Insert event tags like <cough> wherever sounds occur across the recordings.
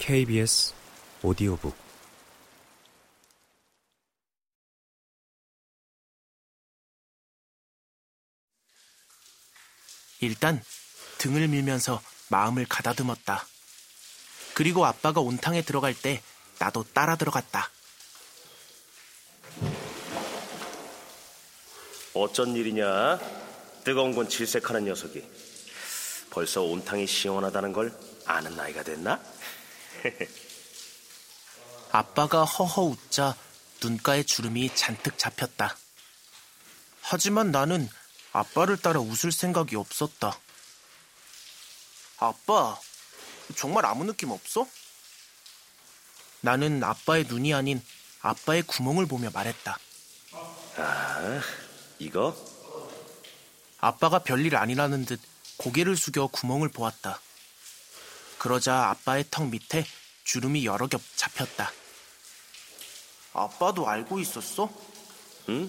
KBS 오디오북 일단 등을 밀면서 마음을 가다듬었다. 그리고 아빠가 온탕에 들어갈 때 나도 따라 들어갔다. 어쩐 일이냐? 뜨거운 건 질색하는 녀석이. 벌써 온탕이 시원하다는 걸 아는 나이가 됐나? <laughs> 아빠가 허허 웃자 눈가에 주름이 잔뜩 잡혔다. 하지만 나는 아빠를 따라 웃을 생각이 없었다. 아빠, 정말 아무 느낌 없어? 나는 아빠의 눈이 아닌 아빠의 구멍을 보며 말했다. 아, 이거? 아빠가 별일 아니라는 듯 고개를 숙여 구멍을 보았다. 그러자 아빠의 턱 밑에 주름이 여러 겹 잡혔다. 아빠도 알고 있었어? 응?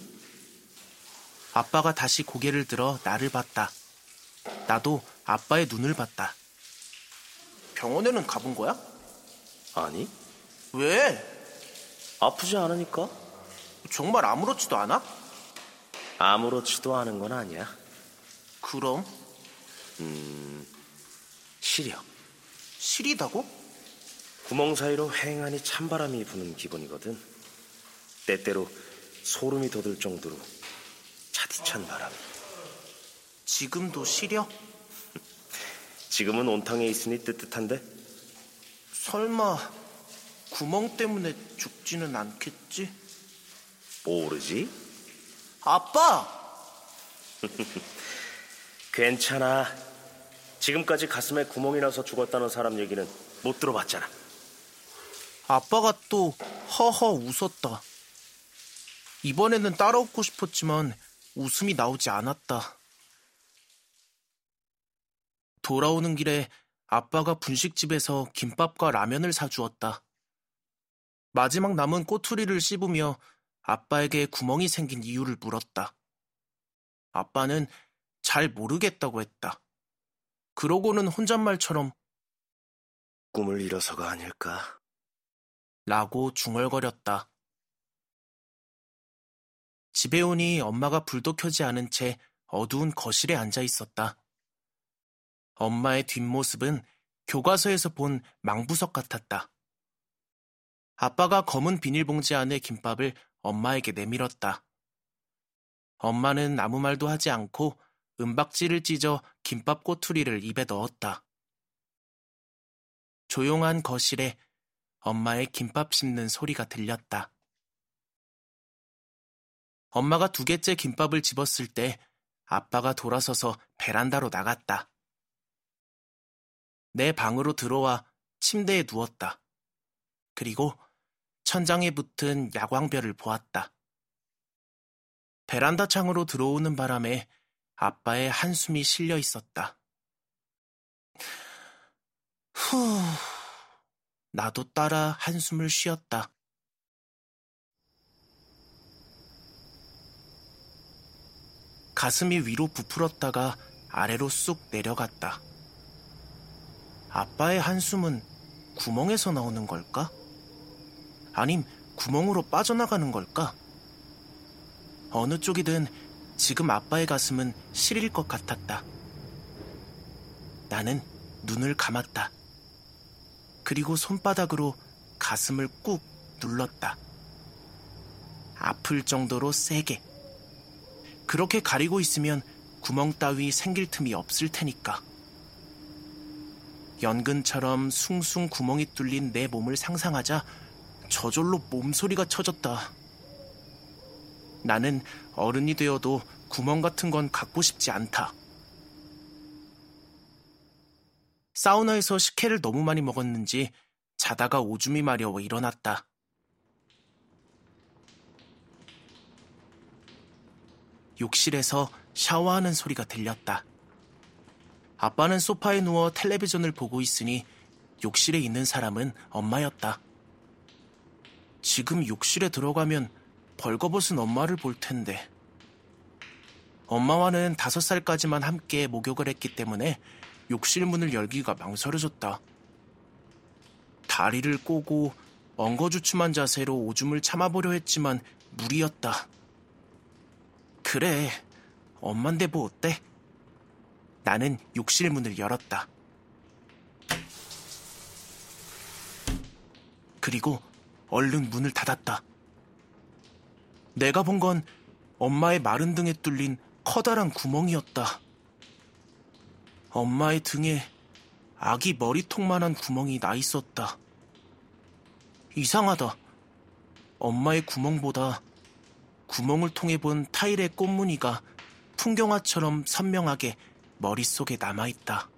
아빠가 다시 고개를 들어 나를 봤다. 나도 아빠의 눈을 봤다. 병원에는 가본 거야? 아니, 왜? 아프지 않으니까? 정말 아무렇지도 않아? 아무렇지도 않은 건 아니야. 그럼 시려. 시리다고? 구멍 사이로 휑하니 찬바람이 부는 기분이거든. 때때로 소름이 돋을 정도로 차디찬 바람. 지금도 시려? 지금은 온탕에 있으니 뜨뜻한데? 설마 구멍 때문에 죽지는 않겠지? 모르지? 아빠! <laughs> 괜찮아. 지금까지 가슴에 구멍이 나서 죽었다는 사람 얘기는 못 들어봤잖아. 아빠가 또 허허 웃었다. 이번에는 따라 웃고 싶었지만 웃음이 나오지 않았다. 돌아오는 길에 아빠가 분식집에서 김밥과 라면을 사주었다. 마지막 남은 꼬투리를 씹으며 아빠에게 구멍이 생긴 이유를 물었다. 아빠는 잘 모르겠다고 했다. 그러고는 혼잣말처럼 꿈을 잃어서가 아닐까. 라고 중얼거렸다. 집에 오니 엄마가 불도 켜지 않은 채 어두운 거실에 앉아 있었다. 엄마의 뒷모습은 교과서에서 본 망부석 같았다. 아빠가 검은 비닐봉지 안에 김밥을 엄마에게 내밀었다. 엄마는 아무 말도 하지 않고 은박지를 찢어 김밥 꼬투리를 입에 넣었다. 조용한 거실에 엄마의 김밥 씹는 소리가 들렸다. 엄마가 두 개째 김밥을 집었을 때 아빠가 돌아서서 베란다로 나갔다. 내 방으로 들어와 침대에 누웠다. 그리고 천장에 붙은 야광별을 보았다. 베란다 창으로 들어오는 바람에 아빠의 한숨이 실려 있었다. 후, 나도 따라 한숨을 쉬었다. 가슴이 위로 부풀었다가 아래로 쑥 내려갔다. 아빠의 한숨은 구멍에서 나오는 걸까? 아님 구멍으로 빠져나가는 걸까? 어느 쪽이든 지금 아빠의 가슴은 시릴 것 같았다. 나는 눈을 감았다. 그리고 손바닥으로 가슴을 꾹 눌렀다. 아플 정도로 세게. 그렇게 가리고 있으면 구멍 따위 생길 틈이 없을 테니까. 연근처럼 숭숭 구멍이 뚫린 내 몸을 상상하자 저절로 몸소리가 쳐졌다. 나는 어른이 되어도 구멍 같은 건 갖고 싶지 않다. 사우나에서 식혜를 너무 많이 먹었는지 자다가 오줌이 마려워 일어났다. 욕실에서 샤워하는 소리가 들렸다. 아빠는 소파에 누워 텔레비전을 보고 있으니 욕실에 있는 사람은 엄마였다. 지금 욕실에 들어가면 벌거벗은 엄마를 볼 텐데. 엄마와는 다섯 살까지만 함께 목욕을 했기 때문에 욕실 문을 열기가 망설여졌다. 다리를 꼬고 엉거주춤한 자세로 오줌을 참아보려 했지만 무리였다. 그래, 엄만데 뭐 어때? 나는 욕실 문을 열었다. 그리고 얼른 문을 닫았다. 내가 본 건 엄마의 마른 등에 뚫린 커다란 구멍이었다. 엄마의 등에 아기 머리통만한 구멍이 나 있었다. 이상하다. 엄마의 구멍보다 구멍을 통해 본 타일의 꽃무늬가 풍경화처럼 선명하게 머릿속에 남아있다.